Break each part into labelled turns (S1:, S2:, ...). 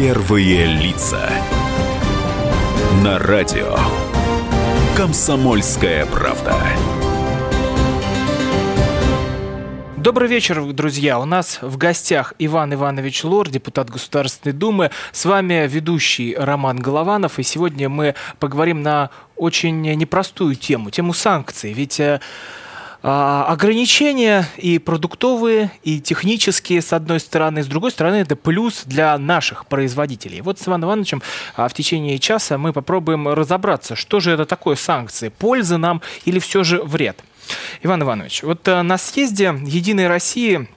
S1: Первые лица. На радио. Комсомольская правда.
S2: Добрый вечер, друзья. У нас в гостях Иван Иванович Лор, депутат Государственной Думы. С вами ведущий Роман Голованов. И сегодня мы поговорим на очень непростую тему, тему санкций. Ведь э, ограничения и продуктовые, и технические, с одной стороны, с другой стороны, это плюс для наших производителей. Вот с Иваном Ивановичем а, в течение часа мы попробуем разобраться, что же это такое санкции, польза нам или все же вред. Иван Иванович, вот а, на съезде «Единой России»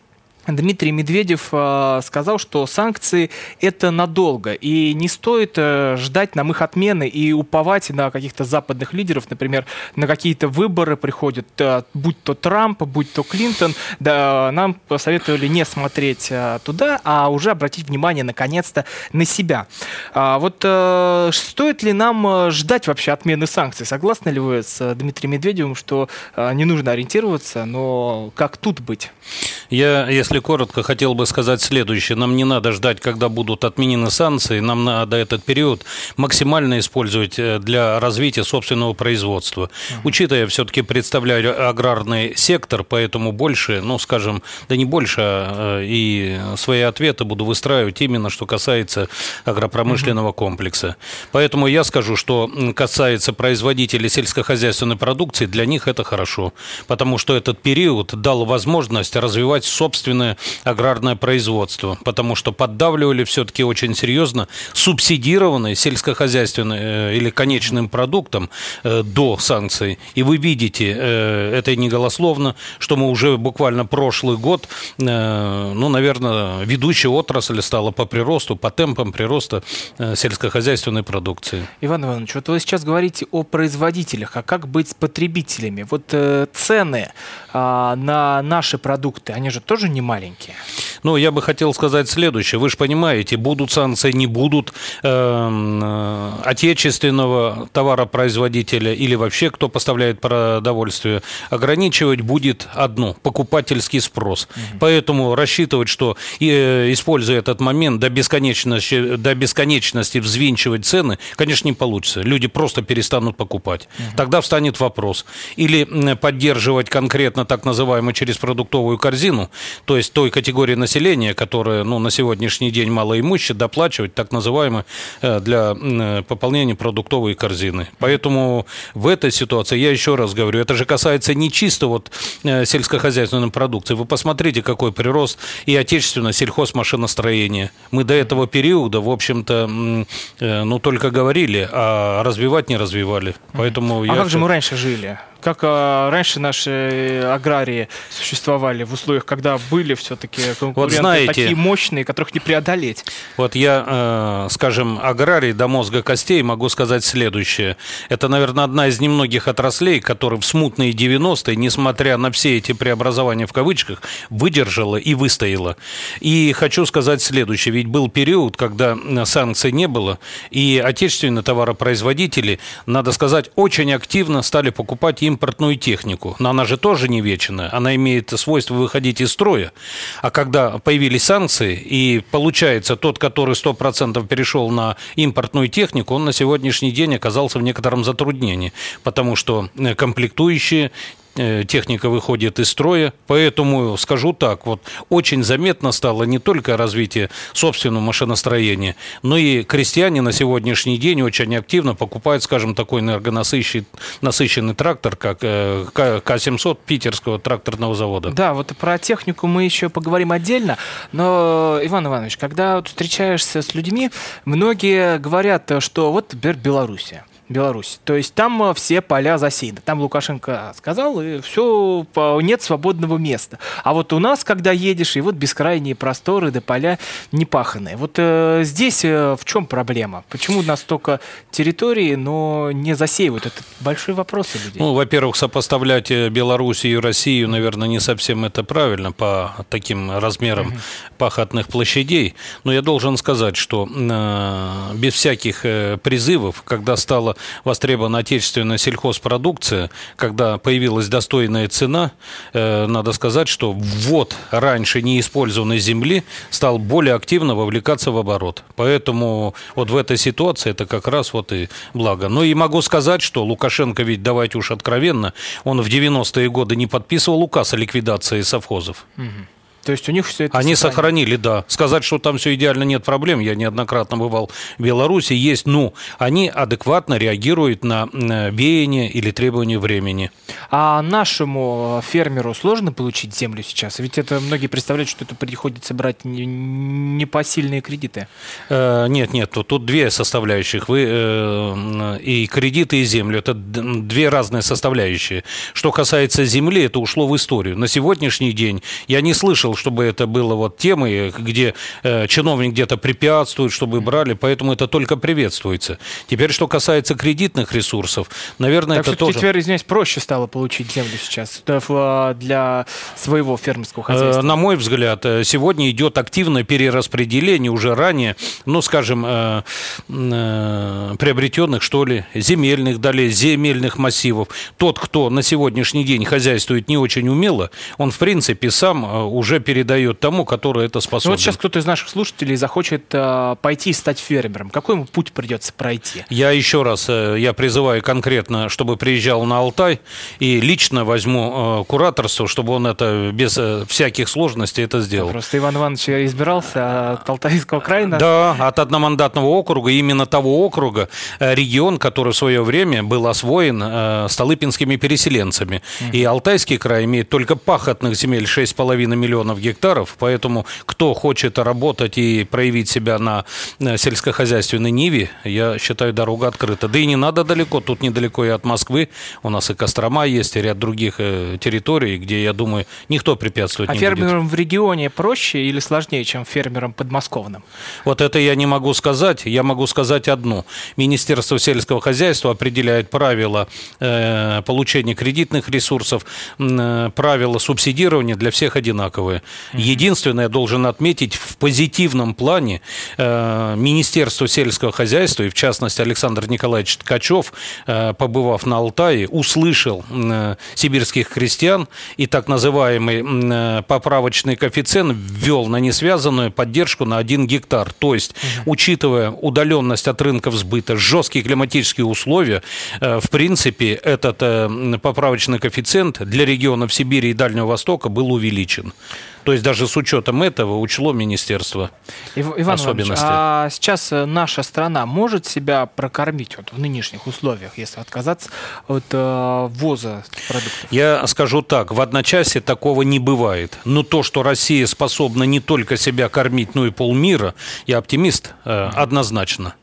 S2: Дмитрий Медведев э, сказал, что санкции это надолго, и не стоит э, ждать нам их отмены и уповать на каких-то западных лидеров, например, на какие-то выборы приходят, э, будь то Трамп, будь то Клинтон, да, нам посоветовали не смотреть туда, а уже обратить внимание наконец-то на себя. А вот стоит ли нам ждать вообще отмены санкций? Согласны ли вы с Дмитрием Медведевым, что не нужно ориентироваться, но как тут быть?
S3: Я, если коротко, хотел бы сказать следующее. Нам не надо ждать, когда будут отменены санкции. Нам надо этот период максимально использовать э, для развития собственного производства. Uh-huh. Учитывая, все-таки представляю аграрный сектор, поэтому больше, ну, скажем, да не больше, а э, и свои ответы буду выстраивать именно, что касается агропромышленного uh-huh. комплекса. Поэтому я скажу, что касается производителей сельскохозяйственной продукции, для них это хорошо, потому что этот период дал возможность развивать собственное аграрное производство, потому что поддавливали все-таки очень серьезно субсидированные сельскохозяйственные э, или конечным продуктом э, до санкций. И вы видите, э, это не голословно, что мы уже буквально прошлый год, ну, наверное, ведущая отрасль стала по приросту, по темпам прироста сельскохозяйственной продукции.
S2: Иван Иванович, вот вы сейчас говорите о производителях, а как быть с потребителями? Вот цены а, на наши продукты, они же тоже не маленькие.
S3: Ну, я бы хотел сказать следующее. Вы же понимаете, будут санкции, не будут эм, э, отечественного товаропроизводителя или вообще кто поставляет продовольствие, ограничивать будет одно – покупательский спрос. Угу. Поэтому рассчитывать, что, э, используя этот момент, до бесконечности, до бесконечности взвинчивать цены, конечно, не получится. Люди просто перестанут покупать. Угу. Тогда встанет вопрос. Или поддерживать конкретно так называемую через продуктовую корзину, то есть той категории населения, которая ну, на сегодняшний день малоимущая, доплачивать так называемую э, для э, пополнения продуктовой корзины. Поэтому в этой ситуации, я еще раз говорю, это же касается не чисто вот э, сельскохозяйственной продукции. Вы посмотрите, какой прирост и отечественное сельхозмашиностроение. Мы до этого периода, в общем-то, ну, только говорили, а развивать не развивали. Поэтому
S2: а
S3: я
S2: как же мы раньше жили? Как а, раньше наши э, аграрии существовали в условиях, когда были все-таки конкуренты вот знаете, такие мощные, которых не преодолеть.
S3: Вот я, э, скажем, аграрий до мозга костей могу сказать следующее. Это, наверное, одна из немногих отраслей, которая в смутные 90-е, несмотря на все эти преобразования в кавычках, выдержала и выстояла. И хочу сказать следующее. Ведь был период, когда санкций не было, и отечественные товаропроизводители, надо сказать, очень активно стали покупать импортную технику. Но она же тоже не вечная. Она имеет свойство выходить из строя. А когда появились санкции, и получается, тот, который 100% перешел на импортную технику, он на сегодняшний день оказался в некотором затруднении. Потому что э, комплектующие техника выходит из строя. Поэтому, скажу так, вот очень заметно стало не только развитие собственного машиностроения, но и крестьяне на сегодняшний день очень активно покупают, скажем, такой энергонасыщенный насыщенный трактор, как э, К-700 питерского тракторного завода.
S2: Да, вот про технику мы еще поговорим отдельно, но, Иван Иванович, когда встречаешься с людьми, многие говорят, что вот, например, Белоруссия. Беларусь. То есть там э, все поля засеяны. Там Лукашенко сказал, и все, нет свободного места. А вот у нас, когда едешь, и вот бескрайние просторы, да поля непаханные. Вот э, здесь э, в чем проблема? Почему у нас только территории, но не засеивают? Это большой вопрос у людей.
S3: Ну, во-первых, сопоставлять э, Белоруссию и Россию, наверное, не совсем это правильно по таким размерам угу. пахотных площадей. Но я должен сказать, что э, без всяких э, призывов, когда стало востребована отечественная сельхозпродукция, когда появилась достойная цена, э, надо сказать, что ввод раньше неиспользованной земли стал более активно вовлекаться в оборот. Поэтому вот в этой ситуации это как раз вот и благо. Ну и могу сказать, что Лукашенко ведь, давайте уж откровенно, он в 90-е годы не подписывал указ о ликвидации совхозов. Угу.
S2: То есть у них все это
S3: Они сохранили, да. Сказать, что там все идеально, нет проблем. Я неоднократно бывал в Беларуси. Есть, ну, они адекватно реагируют на веяние или требования времени.
S2: А нашему фермеру сложно получить землю сейчас? Ведь это многие представляют, что это приходится брать непосильные кредиты.
S3: Э, нет, нет, тут, тут две составляющих. Вы э, и кредиты, и землю. Это две разные составляющие. Что касается земли, это ушло в историю. На сегодняшний день я не слышал слышал, чтобы это было вот темой, где э, чиновник где-то препятствует, чтобы брали, поэтому это только приветствуется. Теперь, что касается кредитных ресурсов, наверное, так это тоже...
S2: теперь, извиняюсь, проще стало получить землю сейчас э, для своего фермерского хозяйства? Э,
S3: на мой взгляд, сегодня идет активное перераспределение уже ранее, ну, скажем, э, э, приобретенных, что ли, земельных долей, земельных массивов. Тот, кто на сегодняшний день хозяйствует не очень умело, он, в принципе, сам уже передает тому, который это способен. Ну,
S2: вот сейчас кто-то из наших слушателей захочет э, пойти и стать фермером. Какой ему путь придется пройти?
S3: Я еще раз, э, я призываю конкретно, чтобы приезжал на Алтай и лично возьму э, кураторство, чтобы он это без э, всяких сложностей это сделал.
S2: Просто Иван Иванович избирался от Алтайского края?
S3: Да, от одномандатного округа, именно того округа, э, регион, который в свое время был освоен э, столыпинскими переселенцами. Mm. И Алтайский край имеет только пахотных земель 6,5 миллионов миллионов гектаров, поэтому кто хочет работать и проявить себя на сельскохозяйственной ниве, я считаю, дорога открыта. Да и не надо далеко, тут недалеко и от Москвы, у нас и Кострома есть, и ряд других э, территорий, где, я думаю, никто препятствовать
S2: а
S3: не
S2: будет. А фермерам в регионе проще или сложнее, чем фермерам подмосковным?
S3: Вот это я не могу сказать, я могу сказать одно. Министерство сельского хозяйства определяет правила э, получения кредитных ресурсов, э, правила субсидирования для всех одинаковые Единственное, я должен отметить, в позитивном плане э, Министерство сельского хозяйства, и в частности Александр Николаевич Ткачев, э, побывав на Алтае, услышал э, сибирских крестьян и так называемый э, поправочный коэффициент ввел на несвязанную поддержку на 1 гектар. То есть, угу. учитывая удаленность от рынков сбыта, жесткие климатические условия, э, в принципе, этот э, поправочный коэффициент для регионов Сибири и Дальнего Востока был увеличен. То есть даже с учетом этого учло министерство Ив, Иван особенности. Иванович,
S2: а сейчас э, наша страна может себя прокормить вот в нынешних условиях, если отказаться от э, ввоза продуктов?
S3: Я скажу так, в одночасье такого не бывает. Но то, что Россия способна не только себя кормить, но и полмира, я оптимист э, однозначно.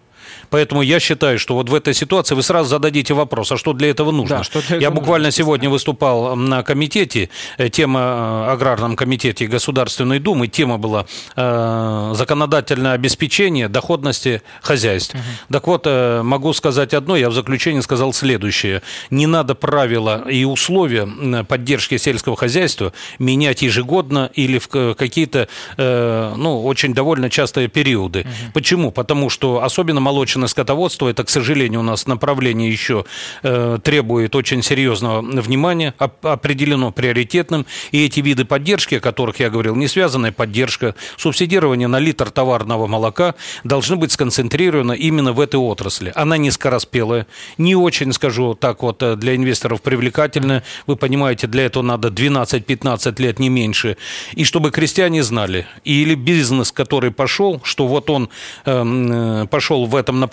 S3: Поэтому я считаю, что вот в этой ситуации вы сразу зададите вопрос, а что для этого нужно? Да, что для этого я буквально нужно, сегодня выступал на комитете, э, тема э, аграрном комитете Государственной Думы, тема была э, законодательное обеспечение доходности хозяйств. Угу. Так вот, э, могу сказать одно, я в заключении сказал следующее. Не надо правила и условия поддержки сельского хозяйства менять ежегодно или в какие-то, э, ну, очень довольно частые периоды. Угу. Почему? Потому что особенно молочные на скотоводство. Это, к сожалению, у нас направление еще э, требует очень серьезного внимания, оп- определено приоритетным. И эти виды поддержки, о которых я говорил, не связанная поддержка, субсидирование на литр товарного молока должны быть сконцентрированы именно в этой отрасли. Она не не очень, скажу так вот, э, для инвесторов привлекательная. Вы понимаете, для этого надо 12-15 лет, не меньше. И чтобы крестьяне знали, или бизнес, который пошел, что вот он эм, э, пошел в этом направлении,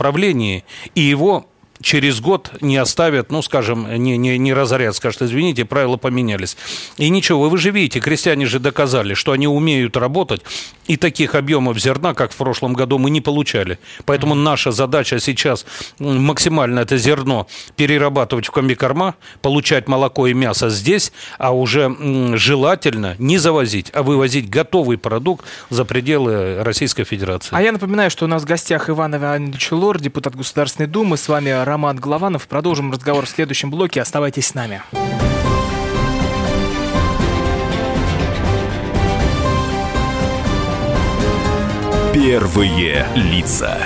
S3: и его через год не оставят, ну, скажем, не, не, не разорят, скажут, извините, правила поменялись. И ничего, вы же видите, крестьяне же доказали, что они умеют работать, и таких объемов зерна, как в прошлом году, мы не получали. Поэтому наша задача сейчас максимально это зерно перерабатывать в комбикорма, получать молоко и мясо здесь, а уже желательно не завозить, а вывозить готовый продукт за пределы Российской Федерации.
S2: А я напоминаю, что у нас в гостях Иван Иванович Лор, депутат Государственной Думы. С вами Роман Голованов. Продолжим разговор в следующем блоке. Оставайтесь с нами.
S1: Первые лица.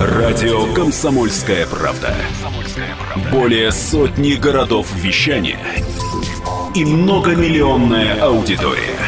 S1: Радио Комсомольская правда". Более сотни городов вещания и многомиллионная аудитория.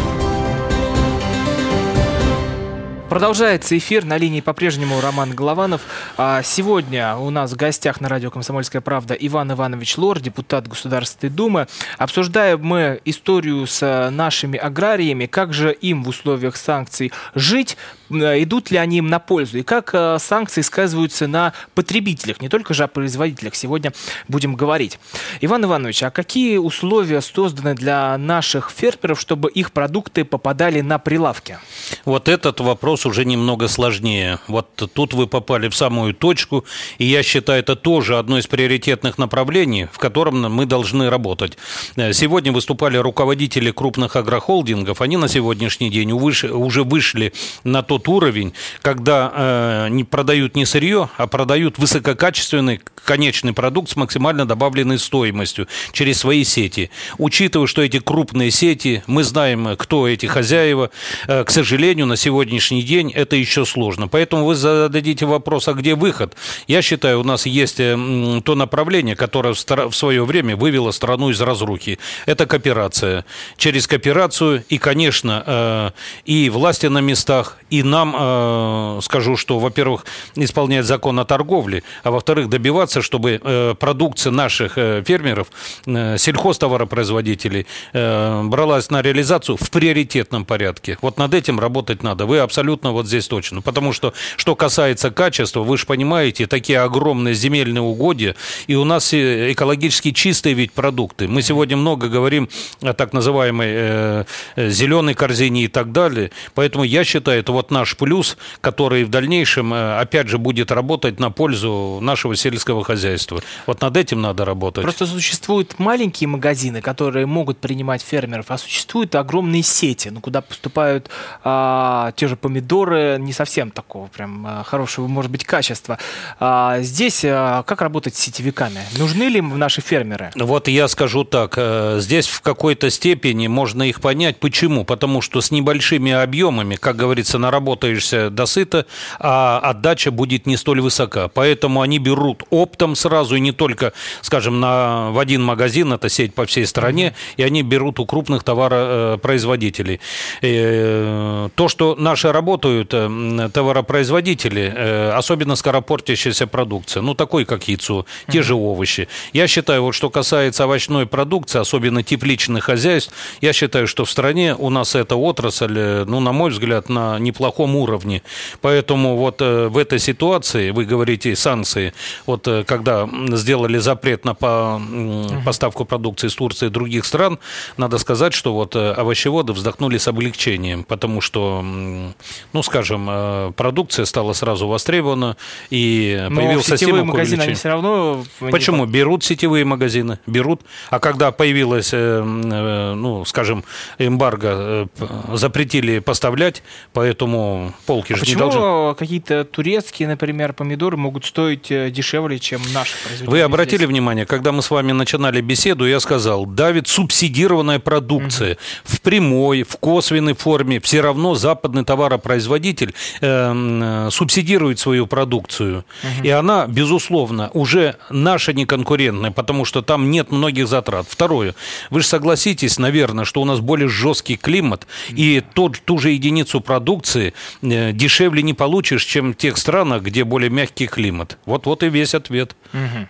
S2: Продолжается эфир. На линии по-прежнему Роман Голованов. А сегодня у нас в гостях на радио «Комсомольская правда» Иван Иванович Лор, депутат Государственной Думы. Обсуждаем мы историю с нашими аграриями, как же им в условиях санкций жить, Э, идут ли они им на пользу и как э, санкции сказываются на потребителях, не только же о производителях. Сегодня будем говорить. Иван Иванович, а какие условия созданы для наших фермеров, чтобы их продукты попадали на прилавки?
S3: Вот этот вопрос уже немного сложнее. Вот тут вы попали в самую точку, и я считаю, это тоже одно из приоритетных направлений, в котором мы должны работать. Э, сегодня выступали руководители крупных агрохолдингов, они на сегодняшний день уже вышли на тот уровень, когда э, не продают не сырье, а продают высококачественный конечный продукт с максимально добавленной стоимостью через свои сети. Учитывая, что эти крупные сети, мы знаем, кто эти хозяева, э, к сожалению, на сегодняшний день это еще сложно. Поэтому вы зададите вопрос, а где выход? Я считаю, у нас есть э, то направление, которое в свое время вывело страну из разрухи. Это кооперация. Через кооперацию и, конечно, э, и власти на местах, и нам, э, скажу, что, во-первых, исполнять закон о торговле, а во-вторых, добиваться, чтобы продукция наших фермеров, сельхозтоваропроизводителей бралась на реализацию в приоритетном порядке. Вот над этим работать надо. Вы абсолютно вот здесь точно. Потому что, что касается качества, вы же понимаете, такие огромные земельные угодья, и у нас экологически чистые ведь продукты. Мы сегодня много говорим о так называемой э, э зеленой корзине и так далее. Поэтому я считаю, это вот наш плюс, который в дальнейшем, э, опять же, будет работать на пользу нашего сельского хозяйства. Вот над этим надо работать.
S2: Просто существуют маленькие магазины, которые могут принимать фермеров, а существуют огромные сети, ну, куда поступают а, те же помидоры, не совсем такого прям а, хорошего, может быть, качества. А, здесь а, как работать с сетевиками? Нужны ли наши фермеры?
S3: Вот я скажу так, э, здесь в какой-то степени можно их понять. Почему? Потому что с небольшими объемами, как говорится, на наработаешься досыта, а отдача будет не столь высока. Поэтому они берут оптом сразу, и не только, скажем, на, в один магазин, это сеть по всей стране, и они берут у крупных товаропроизводителей. Э, то, что наши работают э, товаропроизводители, э, особенно скоропортящаяся продукция, ну, такой, как яйцо, те же овощи. Я считаю, вот что касается овощной продукции, особенно тепличных хозяйств, я считаю, что в стране у нас эта отрасль, ну, на мой взгляд, на неплохом плохом уровне. Поэтому вот э, в этой ситуации, вы говорите санкции, вот э, когда сделали запрет на по, поставку продукции из Турции и других стран, надо сказать, что вот э, овощеводы вздохнули с облегчением, потому что, ну, скажем, продукция стала сразу востребована и Но появился
S2: стимул магазины они все равно...
S3: Почему? Берут сетевые магазины, берут. А когда появилась, ну, скажем, эмбарго, запретили поставлять, поэтому полки
S2: а
S3: же
S2: не
S3: должны...
S2: какие-то турецкие, например, помидоры могут стоить э, дешевле, чем наши производители?
S3: Вы обратили здесь? внимание, когда мы с вами начинали беседу, я сказал, давит субсидированная продукция. Угу. В прямой, в косвенной форме все равно западный товаропроизводитель э, субсидирует свою продукцию. Угу. И она, безусловно, уже наша неконкурентная, потому что там нет многих затрат. Второе, вы же согласитесь, наверное, что у нас более жесткий климат, и тот, ту же единицу продукции Э, дешевле не получишь, чем в тех странах, где более мягкий климат. Вот-вот и весь ответ.
S2: Угу.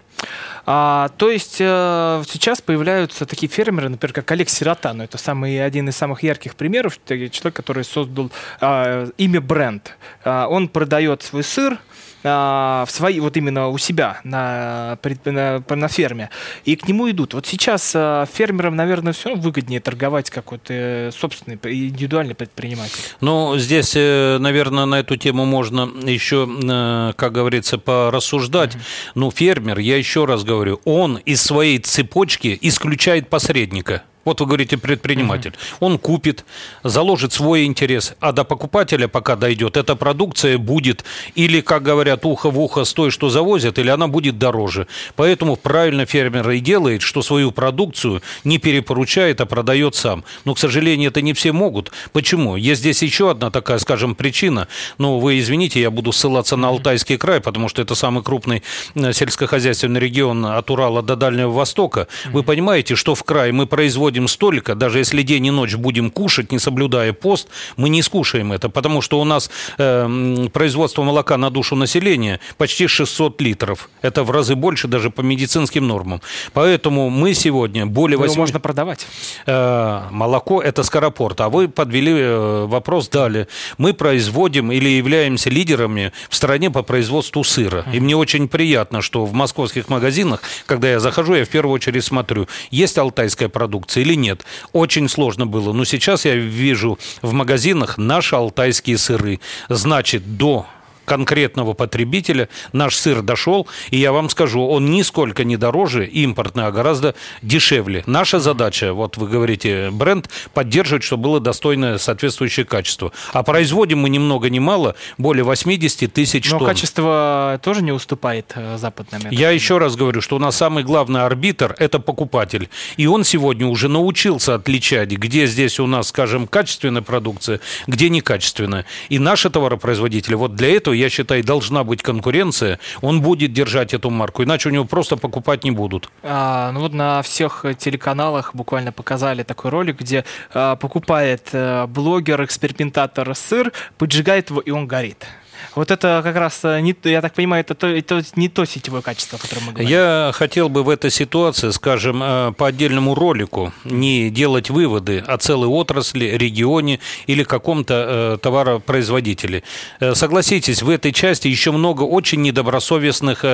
S2: А, то есть э, сейчас появляются такие фермеры, например, как Олег Сирота, но это самый, один из самых ярких примеров, человек, который создал э, имя бренд. Э, он продает свой сыр, а, в свои, вот именно у себя на, на, на ферме, и к нему идут. Вот сейчас а, фермерам, наверное, все выгоднее торговать какой-то собственный индивидуальный предприниматель.
S3: Ну, здесь, э, наверное, на эту тему можно еще, э, как говорится, порассуждать. Mm-hmm. Ну, фермер, я еще раз говорю, он из своей цепочки исключает посредника. Вот вы говорите предприниматель. Mm-hmm. Он купит, заложит свой интерес, а до покупателя, пока дойдет, эта продукция будет или, как говорят, ухо в ухо с той, что завозят, или она будет дороже. Поэтому правильно фермер и делает, что свою продукцию не перепоручает, а продает сам. Но, к сожалению, это не все могут. Почему? Есть здесь еще одна такая, скажем, причина. Но вы извините, я буду ссылаться на Алтайский край, потому что это самый крупный э, сельскохозяйственный регион от Урала до Дальнего Востока. Вы понимаете, что в край мы производим производим столько, даже если день и ночь будем кушать, не соблюдая пост, мы не скушаем это, потому что у нас э, производство молока на душу населения почти 600 литров. Это в разы больше даже по медицинским нормам. Поэтому мы сегодня более 8...
S2: Его можно продавать.
S3: Э, молоко – это скоропорт. А вы подвели э, вопрос далее. Мы производим или являемся лидерами в стране по производству сыра. И мне очень приятно, что в московских магазинах, когда я захожу, я в первую очередь смотрю, есть алтайская продукция или нет. Очень сложно было. Но сейчас я вижу в магазинах наши алтайские сыры. Значит, до конкретного потребителя наш сыр дошел, и я вам скажу, он нисколько не дороже импортный, а гораздо дешевле. Наша задача, вот вы говорите, бренд, поддерживать, чтобы было достойное соответствующее качество. А производим мы ни много ни мало, более 80 тысяч
S2: Но
S3: тонн.
S2: качество тоже не уступает э, западным.
S3: Я еще раз говорю, что у нас самый главный арбитр – это покупатель. И он сегодня уже научился отличать, где здесь у нас, скажем, качественная продукция, где некачественная. И наши товаропроизводители вот для этого я считаю, должна быть конкуренция, он будет держать эту марку, иначе у него просто покупать не будут.
S2: А, ну вот на всех телеканалах буквально показали такой ролик, где а, покупает а, блогер, экспериментатор сыр, поджигает его, и он горит. Вот это как раз, э, не, я так понимаю, это, то, это не то сетевое качество, о котором мы говорим.
S3: Я хотел бы в этой ситуации, скажем, э, по отдельному ролику не делать выводы о целой отрасли, регионе или каком-то э, товаропроизводителе. Согласитесь, в этой части еще много очень недобросовестных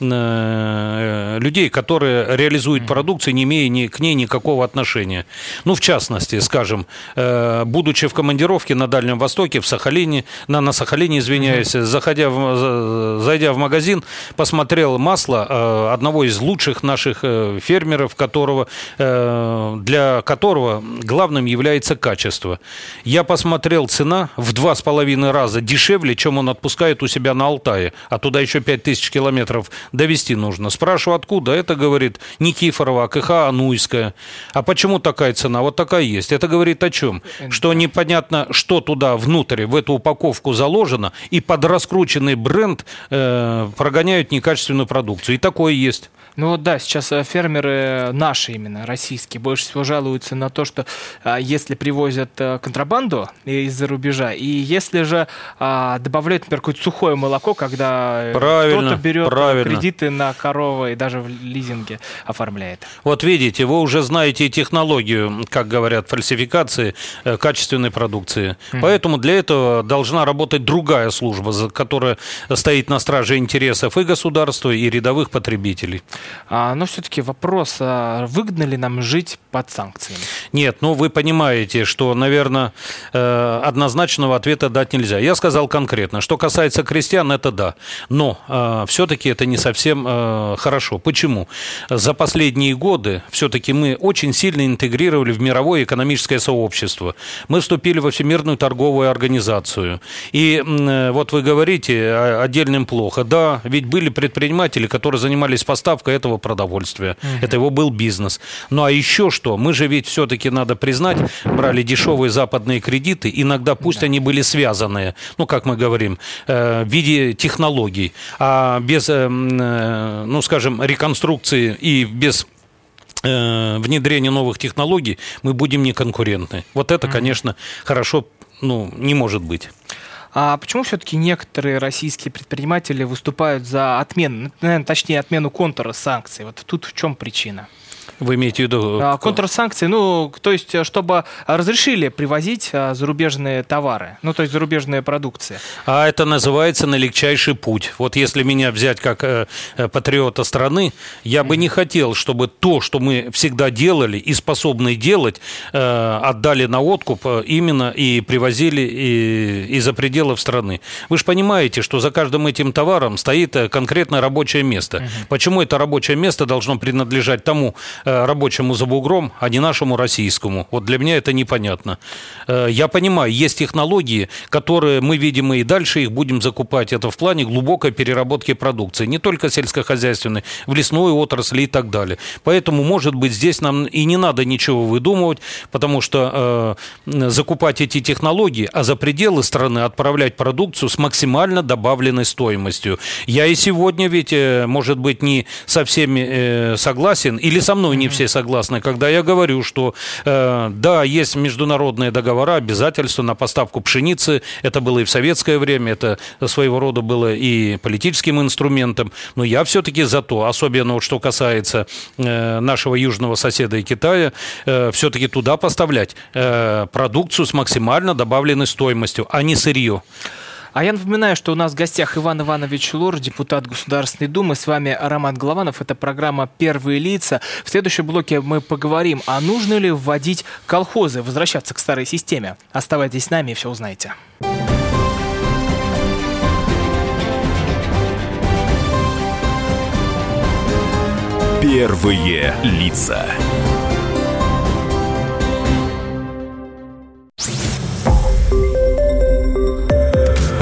S3: людей, которые реализуют продукцию, не имея ни, к ней никакого отношения. Ну, в частности, скажем, будучи в командировке на Дальнем Востоке, в Сахалине, на, на Сахалине, извиняюсь, извиняюсь, заходя в, зайдя в магазин, посмотрел масло э, одного из лучших наших э, фермеров, которого, э, для которого главным является качество. Я посмотрел цена в два с половиной раза дешевле, чем он отпускает у себя на Алтае, а туда еще пять тысяч километров довести нужно. Спрашиваю, откуда? Это говорит Никифорова, КХ Ануйская. А почему такая цена? Вот такая есть. Это говорит о чем? Что непонятно, что туда внутрь, в эту упаковку заложено, и под раскрученный бренд э, прогоняют некачественную продукцию. И такое есть.
S2: Ну вот да, сейчас э, фермеры наши именно, российские, больше всего жалуются на то, что а, если привозят а, контрабанду из-за рубежа, и если же а, добавляют, например, какое-то сухое молоко, когда кто-то берет правильно. кредиты на коровы и даже в лизинге оформляет.
S3: Вот видите, вы уже знаете технологию, как говорят, фальсификации э, качественной продукции. Mm-hmm. Поэтому для этого должна работать другая служба, которая стоит на страже интересов и государства, и рядовых потребителей.
S2: А, но все-таки вопрос, а выгодно ли нам жить под санкциями?
S3: Нет, ну вы понимаете, что, наверное, э, однозначного ответа дать нельзя. Я сказал конкретно, что касается крестьян, это да. Но э, все-таки это не совсем э, хорошо. Почему? За последние годы все-таки мы очень сильно интегрировали в мировое экономическое сообщество. Мы вступили во Всемирную торговую организацию. И вот вы говорите, отдельным плохо. Да, ведь были предприниматели, которые занимались поставкой этого продовольствия. Угу. Это его был бизнес. Ну а еще что? Мы же ведь все-таки, надо признать, брали дешевые западные кредиты. Иногда пусть да. они были связанные, ну как мы говорим, э, в виде технологий. А без, э, э, ну скажем, реконструкции и без внедрения новых технологий мы будем неконкурентны. Вот это, конечно, хорошо ну, не может быть.
S2: А почему все-таки некоторые российские предприниматели выступают за отмену, наверное, точнее, отмену контура санкций? Вот тут в чем причина?
S3: Вы имеете в виду...
S2: А, контрсанкции, ну, то есть, э, чтобы разрешили привозить а, зарубежные товары, ну, то есть зарубежные продукции.
S3: А это называется налегчайший путь. Вот если меня взять как э, э патриота страны, я бы не хотел, чтобы то, что мы всегда делали и способны делать, э, отдали на откуп э, именно и привозили и, из-за пределов страны. Вы же понимаете, что за каждым этим товаром стоит конкретное рабочее место. Угу. Почему это рабочее место должно принадлежать тому Э, рабочему за бугром, а не нашему российскому. Вот для меня это непонятно. Э, я понимаю, есть технологии, которые мы, видимо, и дальше их будем закупать. Это в плане глубокой переработки продукции. Не только сельскохозяйственной, в лесной отрасли и так далее. Поэтому, может быть, здесь нам и не надо ничего выдумывать, потому что э, закупать эти технологии, а за пределы страны отправлять продукцию с максимально добавленной стоимостью. Я и сегодня ведь, э, может быть, не со всеми э, согласен, или со мной не все согласны, когда я говорю, что э, да, есть международные договора, обязательства на поставку пшеницы. Это было и в советское время, это своего рода было и политическим инструментом. Но я все-таки за то, особенно вот что касается э, нашего южного соседа и Китая, э, все-таки туда поставлять э, продукцию с максимально добавленной стоимостью, а не сырье.
S2: А я напоминаю, что у нас в гостях Иван Иванович Лор, депутат Государственной Думы. С вами Роман Голованов. Это программа «Первые лица». В следующем блоке мы поговорим, а нужно ли вводить колхозы, возвращаться к старой системе. Оставайтесь с нами и все узнаете.
S1: Первые лица.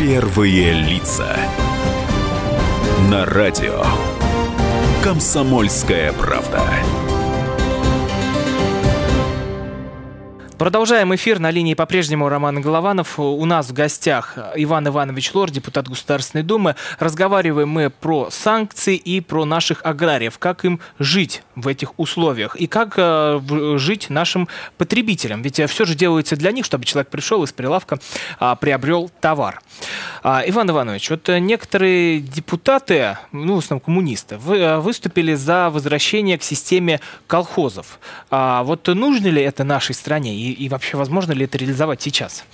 S1: Первые лица. На радио. Комсомольская правда.
S2: Продолжаем эфир. На линии по-прежнему Роман Голованов. У нас в гостях Иван Иванович Лор, депутат Государственной Думы. Разговариваем мы про санкции и про наших аграриев. Как им жить в этих условиях? И как э, жить нашим потребителям? Ведь э, все же делается для них, чтобы человек пришел из прилавка, э, приобрел товар. А, Иван Иванович, вот э, некоторые депутаты, ну, в основном коммунисты, вы, выступили за возвращение к системе колхозов. А вот нужно ли это нашей стране? И и, вообще возможно ли это реализовать сейчас?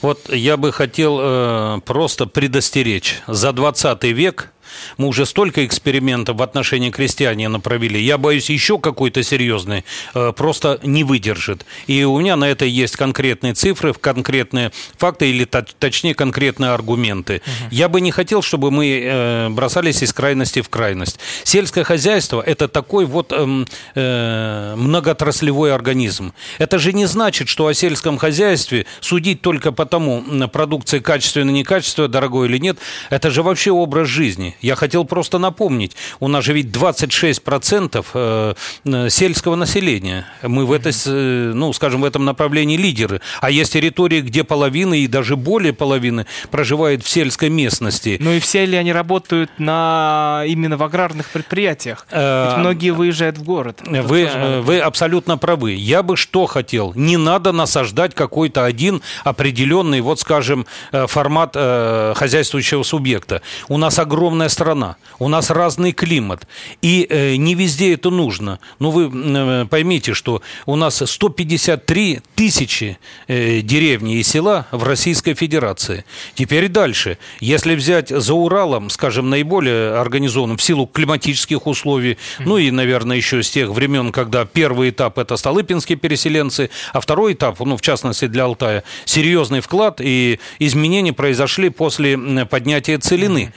S3: Вот я бы хотел э, просто предостеречь. За 20 век мы уже столько экспериментов в отношении крестьянина провели. Я боюсь, еще какой-то серьезный э, просто не выдержит. И у меня на это есть конкретные цифры, конкретные факты или точнее конкретные аргументы. Угу. Я бы не хотел, чтобы мы э, бросались из крайности в крайность. Сельское хозяйство – это такой вот эм, э, многоотраслевой организм. Это же не значит, что о сельском хозяйстве судить только потому, продукция качественная, некачественная, дорогой или нет. Это же вообще образ жизни. Я хотел просто напомнить, у нас же ведь 26% э, э, сельского населения. Мы в этой, э, ну, скажем, в этом направлении лидеры. А есть территории, где половина и даже более половины проживает в сельской местности.
S2: Ну и все ли они работают на именно в аграрных предприятиях? Ведь многие выезжают в город.
S3: Вы, вы абсолютно правы. Я бы что хотел? Не надо насаждать какой-то один определенный, вот скажем, формат хозяйствующего субъекта. У нас огромная страна, у нас разный климат, и э, не везде это нужно. Но вы э, поймите, что у нас 153 тысячи э, деревни и села в Российской Федерации. Теперь дальше. Если взять за Уралом, скажем, наиболее организованным в силу климатических условий, ну и, наверное, еще с тех времен, когда первый этап это столыпинские переселенцы, а второй этап, ну, в частности для Алтая, серьезный вклад и изменения произошли после поднятия целины.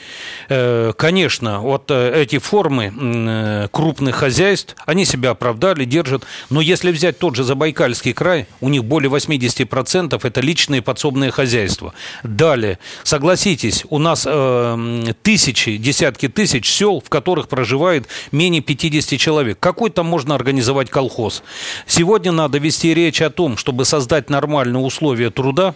S3: Mm-hmm конечно, вот э, эти формы э, крупных хозяйств, они себя оправдали, держат. Но если взять тот же Забайкальский край, у них более 80% это личные подсобные хозяйства. Далее, согласитесь, у нас тысячи, десятки тысяч сел, в которых проживает менее 50 человек. Какой там можно организовать колхоз? Сегодня надо вести речь о том, чтобы создать нормальные условия труда,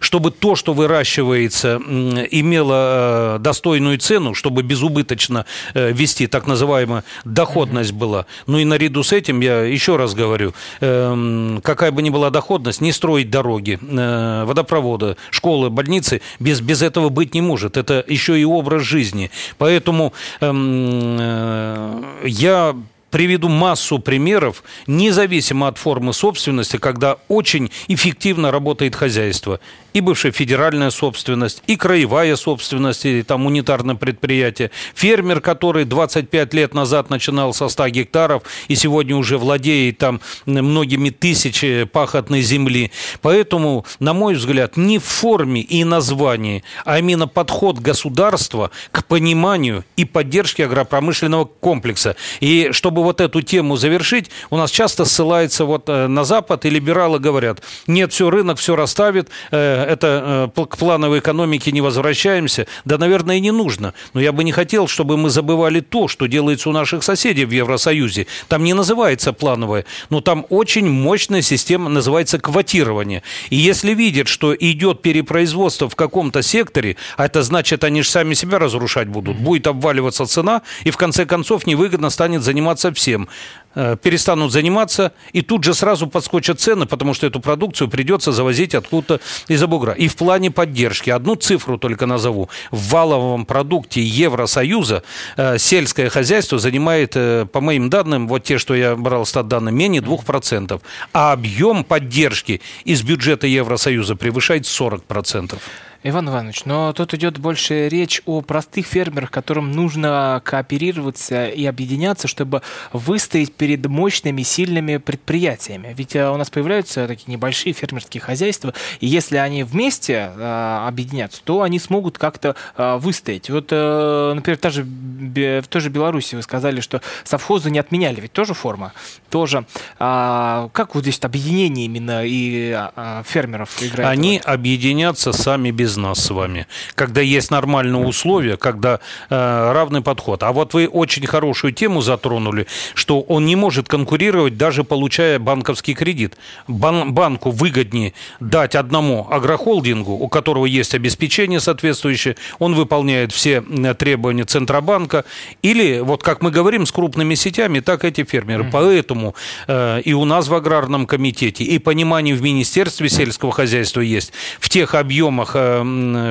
S3: чтобы то, что выращивается, имело достойную цену, чтобы безубыточно э, вести, так называемая доходность была. Ну и наряду с этим, я еще раз говорю, эм, какая бы ни была доходность, не строить дороги, э, водопроводы, школы, больницы, без, без этого быть не может. Это еще и образ жизни. Поэтому эм, э, я приведу массу примеров, независимо от формы собственности, когда очень эффективно работает хозяйство и бывшая федеральная собственность, и краевая собственность, и там унитарное предприятие. Фермер, который 25 лет назад начинал со 100 гектаров и сегодня уже владеет там многими тысячами пахотной земли. Поэтому, на мой взгляд, не в форме и названии, а именно подход государства к пониманию и поддержке агропромышленного комплекса. И чтобы вот эту тему завершить, у нас часто ссылается вот э, на Запад, и либералы говорят, нет, все, рынок все расставит, э, это э, к плановой экономике не возвращаемся, да, наверное, и не нужно. Но я бы не хотел, чтобы мы забывали то, что делается у наших соседей в Евросоюзе. Там не называется плановое, но там очень мощная система называется квотирование. И если видят, что идет перепроизводство в каком-то секторе, а это значит, они же сами себя разрушать будут, будет обваливаться цена, и в конце концов невыгодно станет заниматься всем. Э, перестанут заниматься, и тут же сразу подскочат цены, потому что эту продукцию придется завозить откуда-то из-за бугра. И в плане поддержки, одну цифру только назову. В валовом продукте Евросоюза э, сельское хозяйство занимает, э, по моим данным, вот те, что я брал стат данных, менее 2%. А объем поддержки из бюджета Евросоюза превышает 40%.
S2: Иван Иванович, но тут идет больше речь о простых фермерах, которым нужно кооперироваться и объединяться, чтобы выстоять перед мощными, сильными предприятиями. Ведь э, у нас появляются такие небольшие фермерские хозяйства, и если они вместе э, объединятся, то они смогут как-то э, выстоять. Вот, э, например, та же, в той же Беларуси вы сказали, что совхозы не отменяли, ведь тоже форма, тоже. А, как вот здесь объединение именно и а, фермеров играет?
S3: Они роль? объединятся сами без без нас с вами, когда есть нормальные условия, когда э, равный подход. А вот вы очень хорошую тему затронули, что он не может конкурировать, даже получая банковский кредит. Бан банку выгоднее дать одному агрохолдингу, у которого есть обеспечение соответствующее, он выполняет все требования Центробанка, или, вот как мы говорим, с крупными сетями, так эти фермеры. Mm-hmm. Поэтому э, и у нас в аграрном комитете, и понимание в Министерстве сельского хозяйства есть, в тех объемах э,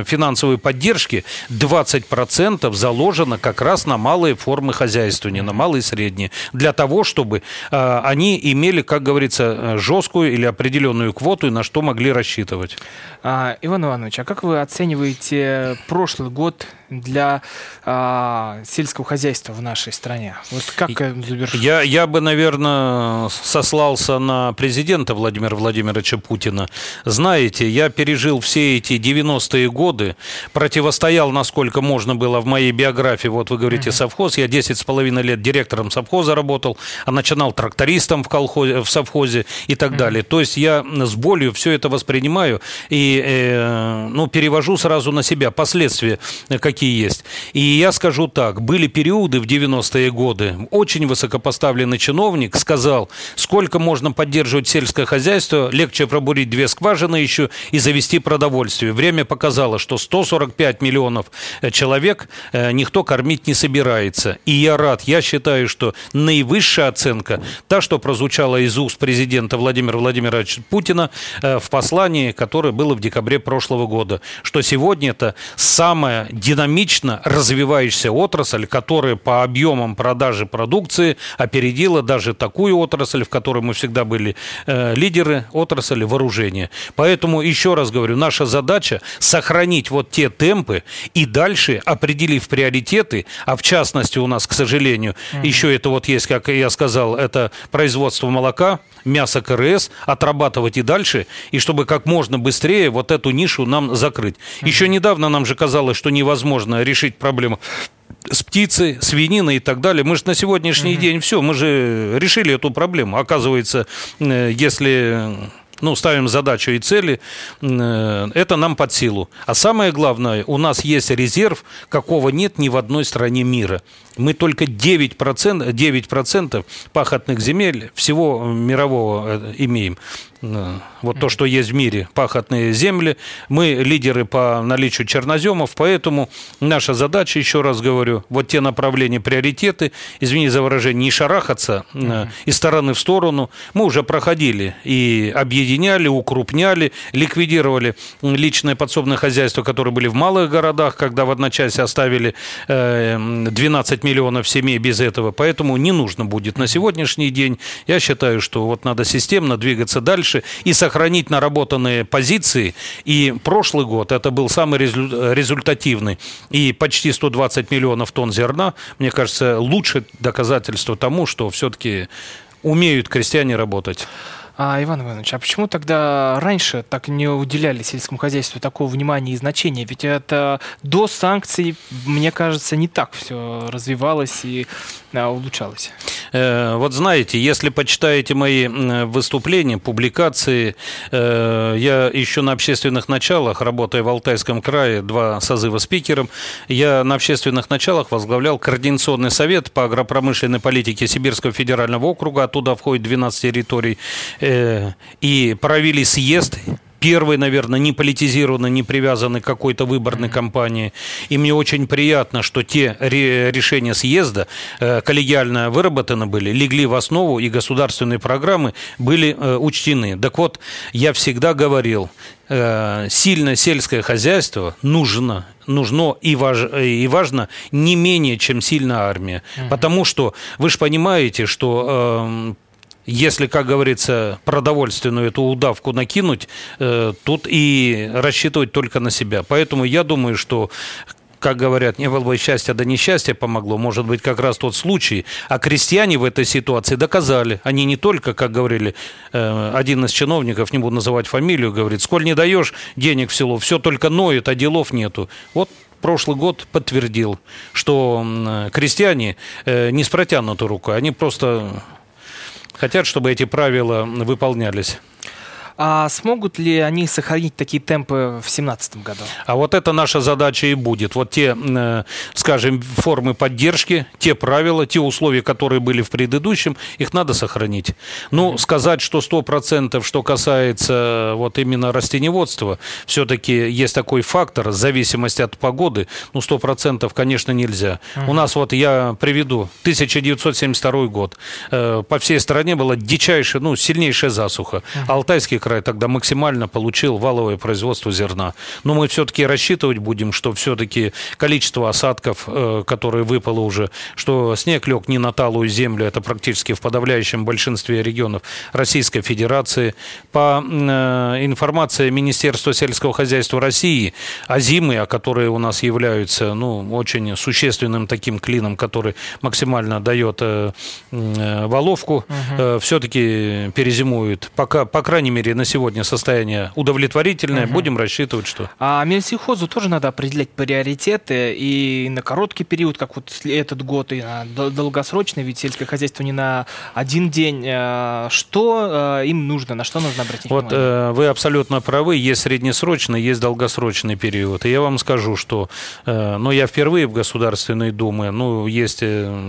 S3: финансовой поддержки 20% заложено как раз на малые формы хозяйствования, на малые и средние, для того, чтобы э, они имели, как говорится, жесткую или определенную квоту, на что могли рассчитывать.
S2: А, Иван Иванович, а как вы оцениваете прошлый год для а, сельского хозяйства в нашей стране? Вот как
S3: я, я бы, наверное, сослался на президента Владимира Владимировича Путина. Знаете, я пережил все эти 90-е годы, противостоял, насколько можно было в моей биографии. Вот вы говорите, совхоз. Я 10 с половиной лет директором совхоза работал, а начинал трактористом в, колхозе, в совхозе и так далее. То есть я с болью все это воспринимаю и э, ну, перевожу сразу на себя последствия, какие какие есть. И я скажу так, были периоды в 90-е годы, очень высокопоставленный чиновник сказал, сколько можно поддерживать сельское хозяйство, легче пробурить две скважины еще и завести продовольствие. Время показало, что 145 миллионов э, человек э, никто кормить не собирается. И я рад, я считаю, что наивысшая оценка, та, что прозвучала из уст президента Владимира Владимировича Путина э, в послании, которое было в декабре прошлого года, что сегодня это самая динамичная динамично развивающаяся отрасль, которая по объемам продажи продукции опередила даже такую отрасль, в которой мы всегда были э, лидеры отрасли вооружения. Поэтому, еще раз говорю, наша задача сохранить вот те темпы и дальше, определив приоритеты, а в частности у нас, к сожалению, mm-hmm. еще это вот есть, как я сказал, это производство молока, мясо КРС, отрабатывать и дальше, и чтобы как можно быстрее вот эту нишу нам закрыть. Mm-hmm. Еще недавно нам же казалось, что невозможно невозможно решить проблему с птицей, свинины и так далее. Мы же на сегодняшний угу. день все, мы же решили эту проблему. Оказывается, э, если ну, ставим задачу и цели, э, это нам под силу. А самое главное, у нас есть резерв, какого нет ни в одной стране мира. Мы только 9%, 9% пахотных земель всего мирового э, имеем. Вот то, что есть в мире, пахотные земли. Мы лидеры по наличию черноземов, поэтому наша задача, еще раз говорю, вот те направления, приоритеты, извини за выражение, не шарахаться mm-hmm. из стороны в сторону. Мы уже проходили и объединяли, укрупняли, ликвидировали личное подсобное хозяйство, которые были в малых городах, когда в одночасье оставили 12 э, миллионов семей без этого. Поэтому не нужно будет на сегодняшний день. Я считаю, что вот надо системно двигаться дальше и сохранить наработанные позиции. И прошлый год это был самый результативный. И почти 120 миллионов тонн зерна, мне кажется, лучшее доказательство тому, что все-таки умеют крестьяне работать.
S2: А, Иван Иванович, а почему тогда раньше так не уделяли сельскому хозяйству такого внимания и значения? Ведь это до санкций, мне кажется, не так все развивалось и а, улучшалось.
S3: Э, вот знаете, если почитаете мои выступления, публикации, э, я еще на общественных началах, работая в Алтайском крае, два созыва спикером, я на общественных началах возглавлял Координационный совет по агропромышленной политике Сибирского федерального округа, оттуда входит 12 территорий Э, и провели съезд первый, наверное, не политизированный, не привязанный к какой-то выборной кампании. И мне очень приятно, что те решения съезда э, коллегиально выработаны были, легли в основу, и государственные программы были э, учтены. Так вот, я всегда говорил, сильное сельское хозяйство нужно нужно и, важ, и важно не менее, чем сильная армия. Угу. Потому что вы же понимаете, что если, как говорится, продовольственную эту удавку накинуть, э, тут и рассчитывать только на себя. Поэтому я думаю, что как говорят, не было бы счастья, да несчастье помогло. Может быть, как раз тот случай. А крестьяне в этой ситуации доказали. Они не только, как говорили, э, один из чиновников, не буду называть фамилию, говорит, сколь не даешь денег в село, все только ноет, а делов нету. Вот прошлый год подтвердил, что крестьяне э, не с протянутой рукой, они просто хотят, чтобы эти правила выполнялись.
S2: А смогут ли они сохранить такие темпы в 2017 году?
S3: А вот это наша задача и будет. Вот те, э, скажем, формы поддержки, те правила, те условия, которые были в предыдущем, их надо сохранить. Ну, сказать, что 100%, что касается вот именно растеневодства, все-таки есть такой фактор, зависимость от погоды, ну, 100%, конечно, нельзя. У нас вот я приведу 1972 год. Э, по всей стране была дичайшая, ну, сильнейшая засуха. Алтайский край тогда максимально получил валовое производство зерна. Но мы все-таки рассчитывать будем, что все-таки количество осадков, э, которые выпало уже, что снег лег не на талую землю, это практически в подавляющем большинстве регионов Российской Федерации. По э, информации Министерства сельского хозяйства России, а которые у нас являются ну, очень существенным таким клином, который максимально дает э, воловку, угу. все-таки перезимуют. Пока, по крайней мере, на сегодня состояние удовлетворительное. Угу. Будем рассчитывать, что...
S2: А Минсельхозу тоже надо определять приоритеты и на короткий период, как вот этот год, и на долгосрочный, ведь сельское хозяйство не на один день. А, что э, им нужно, на что нужно обратить
S3: вот, внимание? Э, вы абсолютно правы. Есть среднесрочный, есть долгосрочный период. И я вам скажу, что э, ну, я впервые в Государственной Думе, ну, есть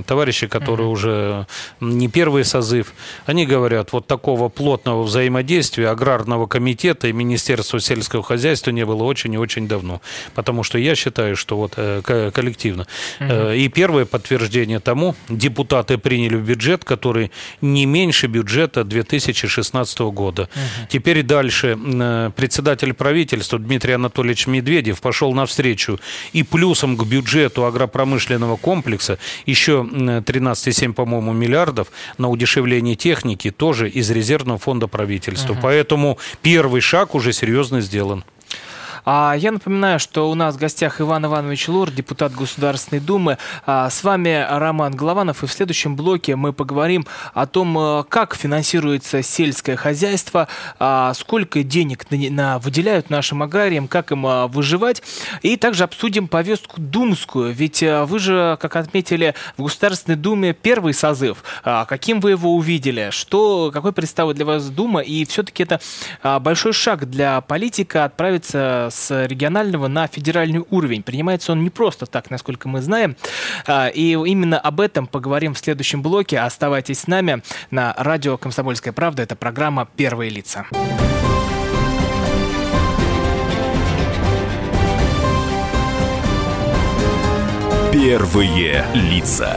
S3: товарищи, которые угу. уже не первый созыв, они говорят, вот такого плотного взаимодействия аграрного комитета и Министерства сельского хозяйства не было очень и очень давно. Потому что я считаю, что вот э, коллективно. Угу. И первое подтверждение тому, депутаты приняли бюджет, который не меньше бюджета 2016 года. Угу. Теперь дальше э, председатель правительства Дмитрий Анатольевич Медведев пошел навстречу и плюсом к бюджету агропромышленного комплекса еще 13,7, по-моему, миллиардов на удешевление техники тоже из резервного фонда правительства. Угу. Поэтому первый шаг уже серьезно сделан.
S2: А я напоминаю, что у нас в гостях Иван Иванович Лор, депутат Государственной Думы. А с вами Роман Голованов. И в следующем блоке мы поговорим о том, э, как финансируется сельское хозяйство, а сколько денег на, выделяют нашим аграриям, как им а, выживать. И также обсудим повестку думскую. Ведь э, вы же, как отметили, в Государственной Думе первый созыв. А каким вы его увидели? Что, какой представил для вас Дума? И все-таки это большой шаг для политика отправиться с регионального на федеральный уровень. Принимается он не просто так, насколько мы знаем. А, и именно об этом поговорим в следующем блоке. Оставайтесь с нами на радио «Комсомольская правда». Это программа «Первые лица».
S1: Первые лица.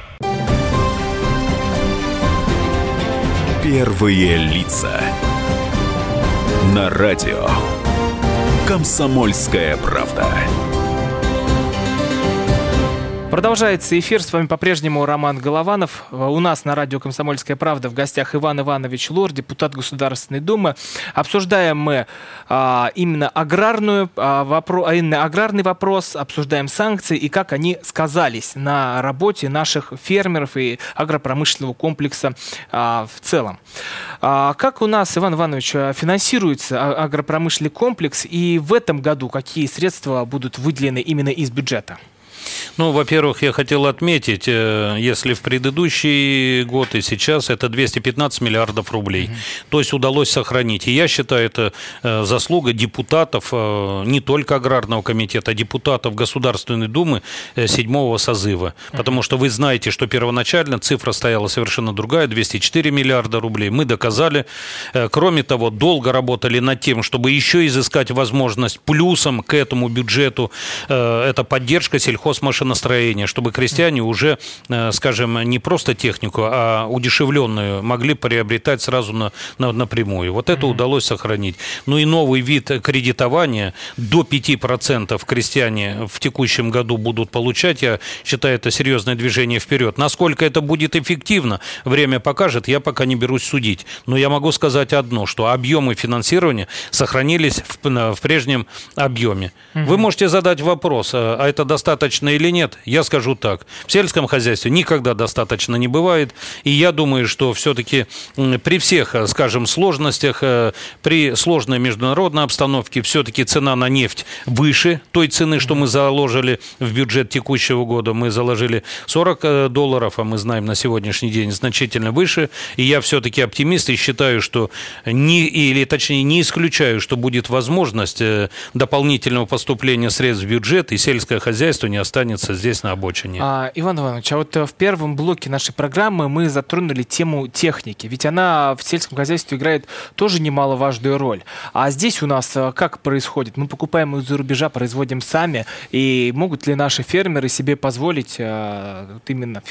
S1: Первые лица. На радио. Комсомольская правда.
S2: Продолжается эфир. С вами по-прежнему Роман Голованов. У нас на радио «Комсомольская правда» в гостях Иван Иванович Лор, депутат Государственной Думы. Обсуждаем мы а, именно, аграрную, а, вопро, а, именно аграрный вопрос, обсуждаем санкции и как они сказались на работе наших фермеров и агропромышленного комплекса а, в целом. А, как у нас, Иван Иванович, финансируется а, агропромышленный комплекс и в этом году какие средства будут выделены именно из бюджета?
S3: Ну, во-первых, я хотел отметить, э, если в предыдущий год и сейчас это 215 миллиардов рублей. То есть удалось сохранить. И я считаю, это э, заслуга депутатов э, не только Аграрного комитета, а депутатов Государственной Думы седьмого созыва. Потому что вы знаете, что первоначально цифра стояла совершенно другая, 204 миллиарда рублей. Мы доказали. Кроме того, долго работали над тем, чтобы еще изыскать возможность плюсом к этому бюджету. Это поддержка сельхозмашин машиностроения, чтобы крестьяне уже, э, скажем, не просто технику, а удешевленную могли приобретать сразу на, на, напрямую. Вот это удалось сохранить. Ну и новый вид кредитования до 5% крестьяне в текущем году будут получать. Я считаю, это серьезное движение вперед. Насколько это будет эффективно, время покажет, я пока не берусь судить. Но я могу сказать одно, что объемы финансирования сохранились в, в прежнем объеме. Mm-hmm. Вы можете задать вопрос, а, а это достаточно или нет, я скажу так. В сельском хозяйстве никогда достаточно не бывает. И я думаю, что все-таки при всех, э, скажем, сложностях, э, при сложной международной обстановке, все-таки цена на нефть выше той цены, что мы заложили в бюджет текущего года. Мы заложили 40 э, долларов, а мы знаем на сегодняшний день значительно выше. И я все-таки оптимист и считаю, что не, или точнее не исключаю, что будет возможность дополнительного поступления средств в бюджет, и сельское хозяйство не останется останется здесь на обочине.
S2: А, Иван Иванович, а вот э, в первом блоке нашей программы мы затронули тему техники, ведь она в сельском хозяйстве играет тоже немаловажную роль. А здесь у нас э, как происходит? Мы покупаем из-за рубежа, производим сами, и могут ли наши фермеры себе позволить а, именно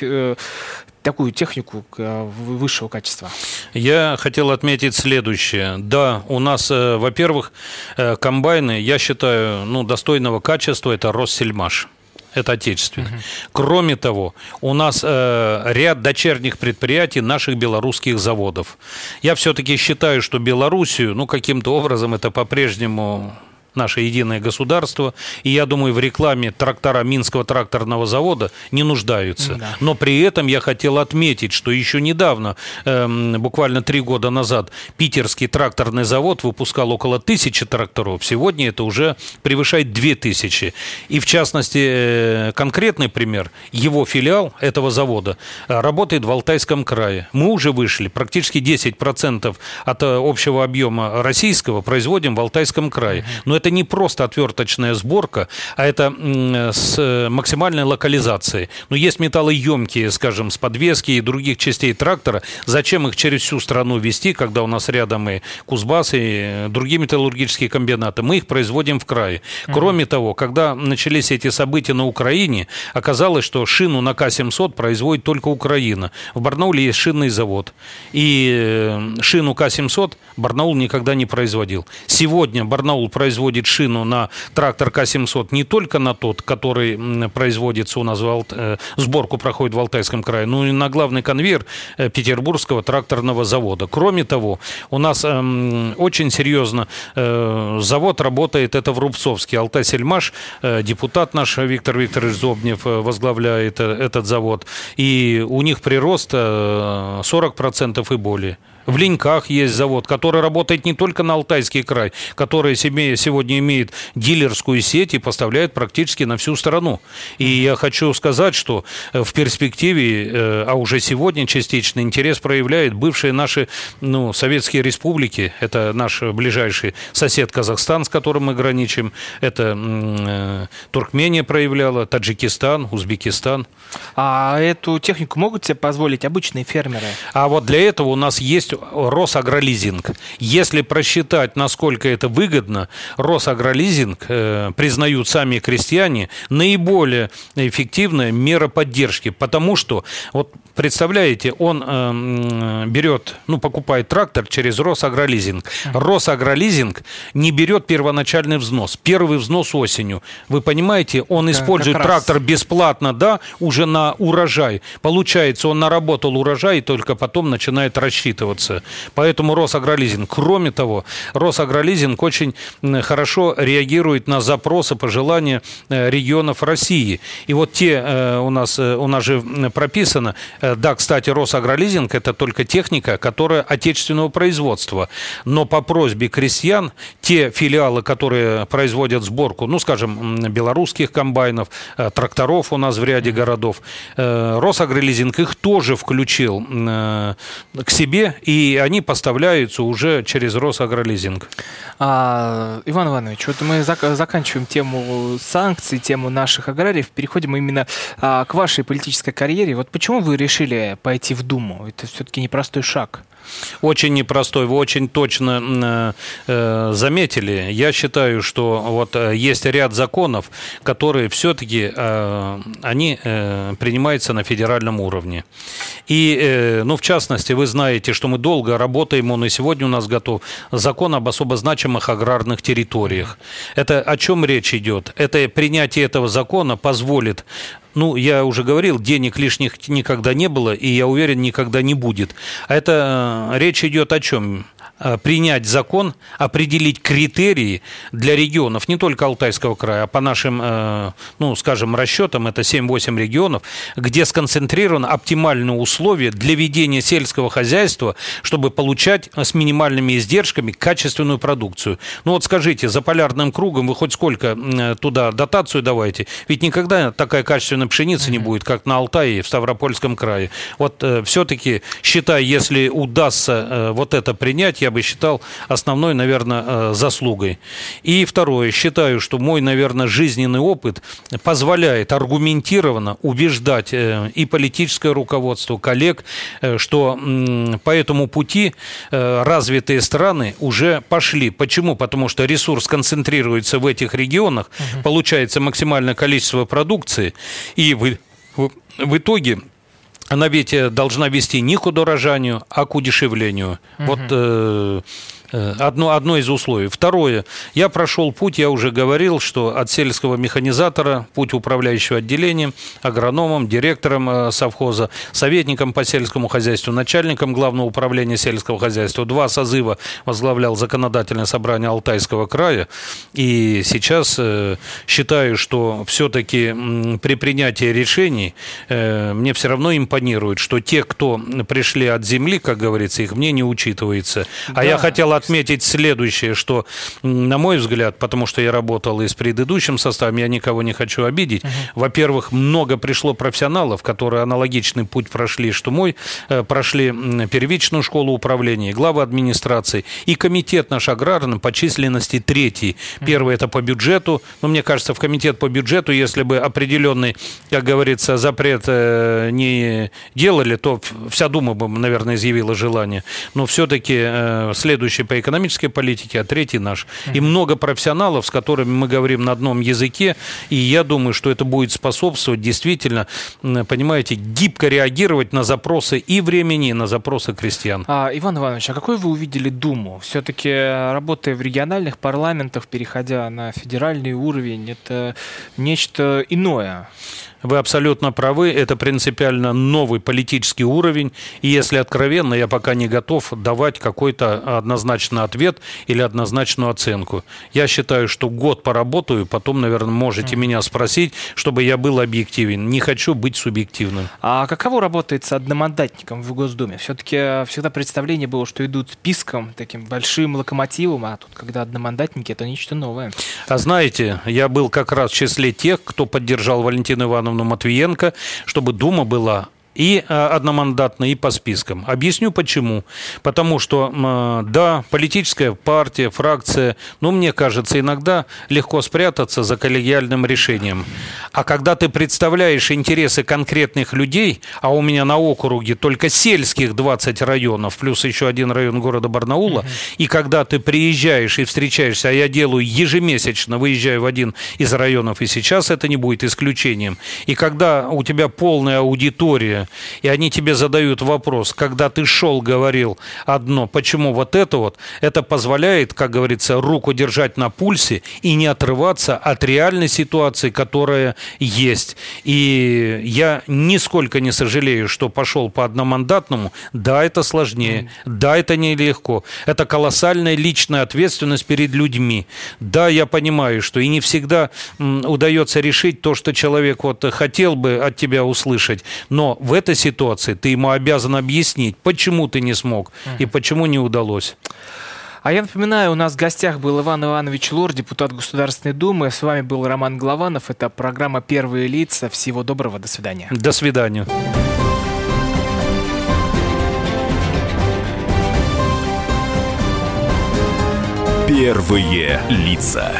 S2: такую технику высшего качества?
S3: Я хотел отметить следующее. Да, у нас, во-первых, комбайны, я считаю, ну, достойного качества, это Россельмаш это отечественный. Угу. Кроме того, у нас э, ряд дочерних предприятий наших белорусских заводов. Я все-таки считаю, что Белоруссию, ну, каким-то образом это по-прежнему наше единое государство. И я думаю, в рекламе трактора Минского тракторного завода не нуждаются. Да. Но при этом я хотел отметить, что еще недавно, э, буквально три года назад, питерский тракторный завод выпускал около тысячи тракторов. Сегодня это уже превышает две тысячи. И в частности, э, конкретный пример, его филиал этого завода э, работает в Алтайском крае. Мы уже вышли, практически 10% от э, общего объема российского производим в Алтайском крае. Но это не просто отверточная сборка, а это с максимальной локализацией. Но есть металлоемкие, скажем, с подвески и других частей трактора. Зачем их через всю страну вести, когда у нас рядом и Кузбасс, и другие металлургические комбинаты? Мы их производим в крае. Кроме того, когда начались эти события на Украине, оказалось, что шину на К-700 производит только Украина. В Барнауле есть шинный завод. И э, шину К-700 Барнаул никогда не производил. Сегодня Барнаул производит шину на трактор К-700 не только на тот, который производится у нас, в э, сборку проходит в Алтайском крае, но и на главный конвейер э, Петербургского тракторного завода. Кроме того, у нас эм, очень серьезно завод работает, это в Рубцовске. Алтай-Сельмаш, депутат наш Виктор Викторович Зобнев возглавляет этот завод. И у них прирост 40% и более. В Леньках есть завод, который работает не только на Алтайский край, который себе сегодня имеет дилерскую сеть и поставляет практически на всю страну. И я хочу сказать, что э, в перспективе, э, а уже сегодня частично интерес проявляет бывшие наши ну, советские республики. Это наш ближайший сосед Казахстан, с которым мы граничим. Это э, Туркмения проявляла, Таджикистан, Узбекистан.
S2: А эту технику могут себе позволить обычные фермеры?
S3: А вот для этого у нас есть Росагролизинг. Если просчитать, насколько это выгодно, Росагролизинг, э, признают сами крестьяне, наиболее эффективная мера поддержки. Потому что, вот представляете, он э, берет, ну, покупает трактор через Росагролизинг. Росагролизинг не берет первоначальный взнос. Первый взнос осенью. Вы понимаете, он использует трактор бесплатно, да, уже на урожай. Получается, он наработал урожай и только потом начинает рассчитываться ситуация. Поэтому Росагролизинг. Кроме того, Росагролизинг очень хорошо реагирует на запросы, пожелания э, регионов России. И вот те э, у нас, э, у нас же прописано, да, кстати, Росагролизинг – это только техника, которая отечественного производства. Но по просьбе крестьян те филиалы, которые производят сборку, ну, скажем, белорусских комбайнов, тракторов у нас в ряде городов, Росагролизинг их тоже включил к себе и они поставляются уже через Росагролизинг.
S2: А, Иван Иванович, вот мы зак- заканчиваем тему санкций, тему наших аграриев, переходим именно а, к вашей политической карьере. Вот почему вы решили пойти в Думу? Это все-таки непростой шаг.
S3: Очень непростой, вы очень точно э, заметили. Я считаю, что вот э, есть ряд законов, которые все-таки э, они э, принимаются на федеральном уровне. И, э, ну, в частности, вы знаете, что мы долго работаем, он и сегодня у нас готов, закон об особо значимых аграрных территориях. Это о чем речь идет? Это принятие этого закона позволит ну, я уже говорил, денег лишних никогда не было, и я уверен, никогда не будет. А это э, речь идет о чем? Э, принять закон, определить критерии для регионов, не только Алтайского края, а по нашим, э, ну, скажем, расчетам, это 7-8 регионов, где сконцентрированы оптимальные условия для ведения сельского хозяйства, чтобы получать с минимальными издержками качественную продукцию. Ну вот скажите, за полярным кругом вы хоть сколько э, туда дотацию давайте? Ведь никогда такая качественная пшеница не будет, как на Алтае и в Ставропольском крае. Вот все-таки, считай, если удастся вот это принять, я бы считал основной, наверное, э, заслугой. И второе, считаю, что мой, наверное, жизненный опыт позволяет аргументированно убеждать э, и политическое руководство, коллег, э, что по этому пути развитые страны уже пошли. Почему? Потому что ресурс концентрируется в этих регионах, угу. получается максимальное количество продукции, и в, в, в итоге она ведь э, должна вести не к удорожанию, а к удешевлению. Угу. Вот э, Э, одно, одно из условий. Второе. Я прошел путь, я уже говорил, что от сельского механизатора, путь управляющего отделением, агрономом, директором э, совхоза, советником по сельскому хозяйству, начальником главного управления сельского хозяйства. Два созыва возглавлял законодательное собрание Алтайского края. И сейчас э, считаю, что все-таки при принятии решений мне все равно импонирует, что те, кто пришли от земли, как говорится, их мне не учитывается. А да. я хотел отметить следующее, что, на мой взгляд, потому что я работал и с предыдущим составом, я никого не хочу обидеть. Угу. Во-первых, много пришло профессионалов, которые аналогичный путь прошли, что мой, э, прошли первичную школу управления, главы администрации и комитет наш аграрный по численности третий. Первый это по бюджету, но мне кажется, в комитет по бюджету, если бы определенный, как говорится, запрет э, не делали, то вся Дума бы, наверное, изъявила желание. Но все-таки э, следующий по экономической политике, а третий наш. И много профессионалов, с которыми мы говорим на одном языке, и я думаю, что это будет способствовать действительно, понимаете, гибко реагировать на запросы и времени, и на запросы крестьян.
S2: А, Иван Иванович, а какой вы увидели Думу? Все-таки работая в региональных парламентах, переходя на федеральный уровень, это нечто иное.
S3: Вы абсолютно правы, это принципиально новый политический уровень, и если откровенно, я пока не готов давать какой-то однозначный ответ или однозначную оценку. Я считаю, что год поработаю, потом, наверное, можете mm. меня спросить, чтобы я был объективен. Не хочу быть субъективным.
S2: А каково работает с одномандатником в Госдуме? Все-таки всегда представление было, что идут списком, таким большим локомотивом, а тут, когда одномандатники, это нечто новое.
S3: А знаете, я был как раз в числе тех, кто поддержал Валентину Ивановну Ивановну Матвиенко, чтобы Дума была и э, одномандатно, и по спискам. Объясню почему. Потому что, э, да, политическая партия, фракция, ну, мне кажется, иногда легко спрятаться за коллегиальным решением. А когда ты представляешь интересы конкретных людей, а у меня на округе только сельских 20 районов, плюс еще один район города Барнаула, угу. и когда ты приезжаешь и встречаешься, а я делаю ежемесячно, выезжаю в один из районов, и сейчас это не будет исключением, и когда у тебя полная аудитория, и они тебе задают вопрос, когда ты шел, говорил одно, почему вот это вот, это позволяет, как говорится, руку держать на пульсе и не отрываться от реальной ситуации, которая есть. И я нисколько не сожалею, что пошел по одномандатному. Да, это сложнее, да, это нелегко. Это колоссальная личная ответственность перед людьми. Да, я понимаю, что и не всегда удается решить то, что человек вот хотел бы от тебя услышать, но в этой ситуации ты ему обязан объяснить, почему ты не смог и почему не удалось.
S2: А я напоминаю, у нас в гостях был Иван Иванович Лор, депутат Государственной Думы. С вами был Роман Голованов. Это программа «Первые лица». Всего доброго. До свидания.
S3: До свидания.
S1: Первые лица.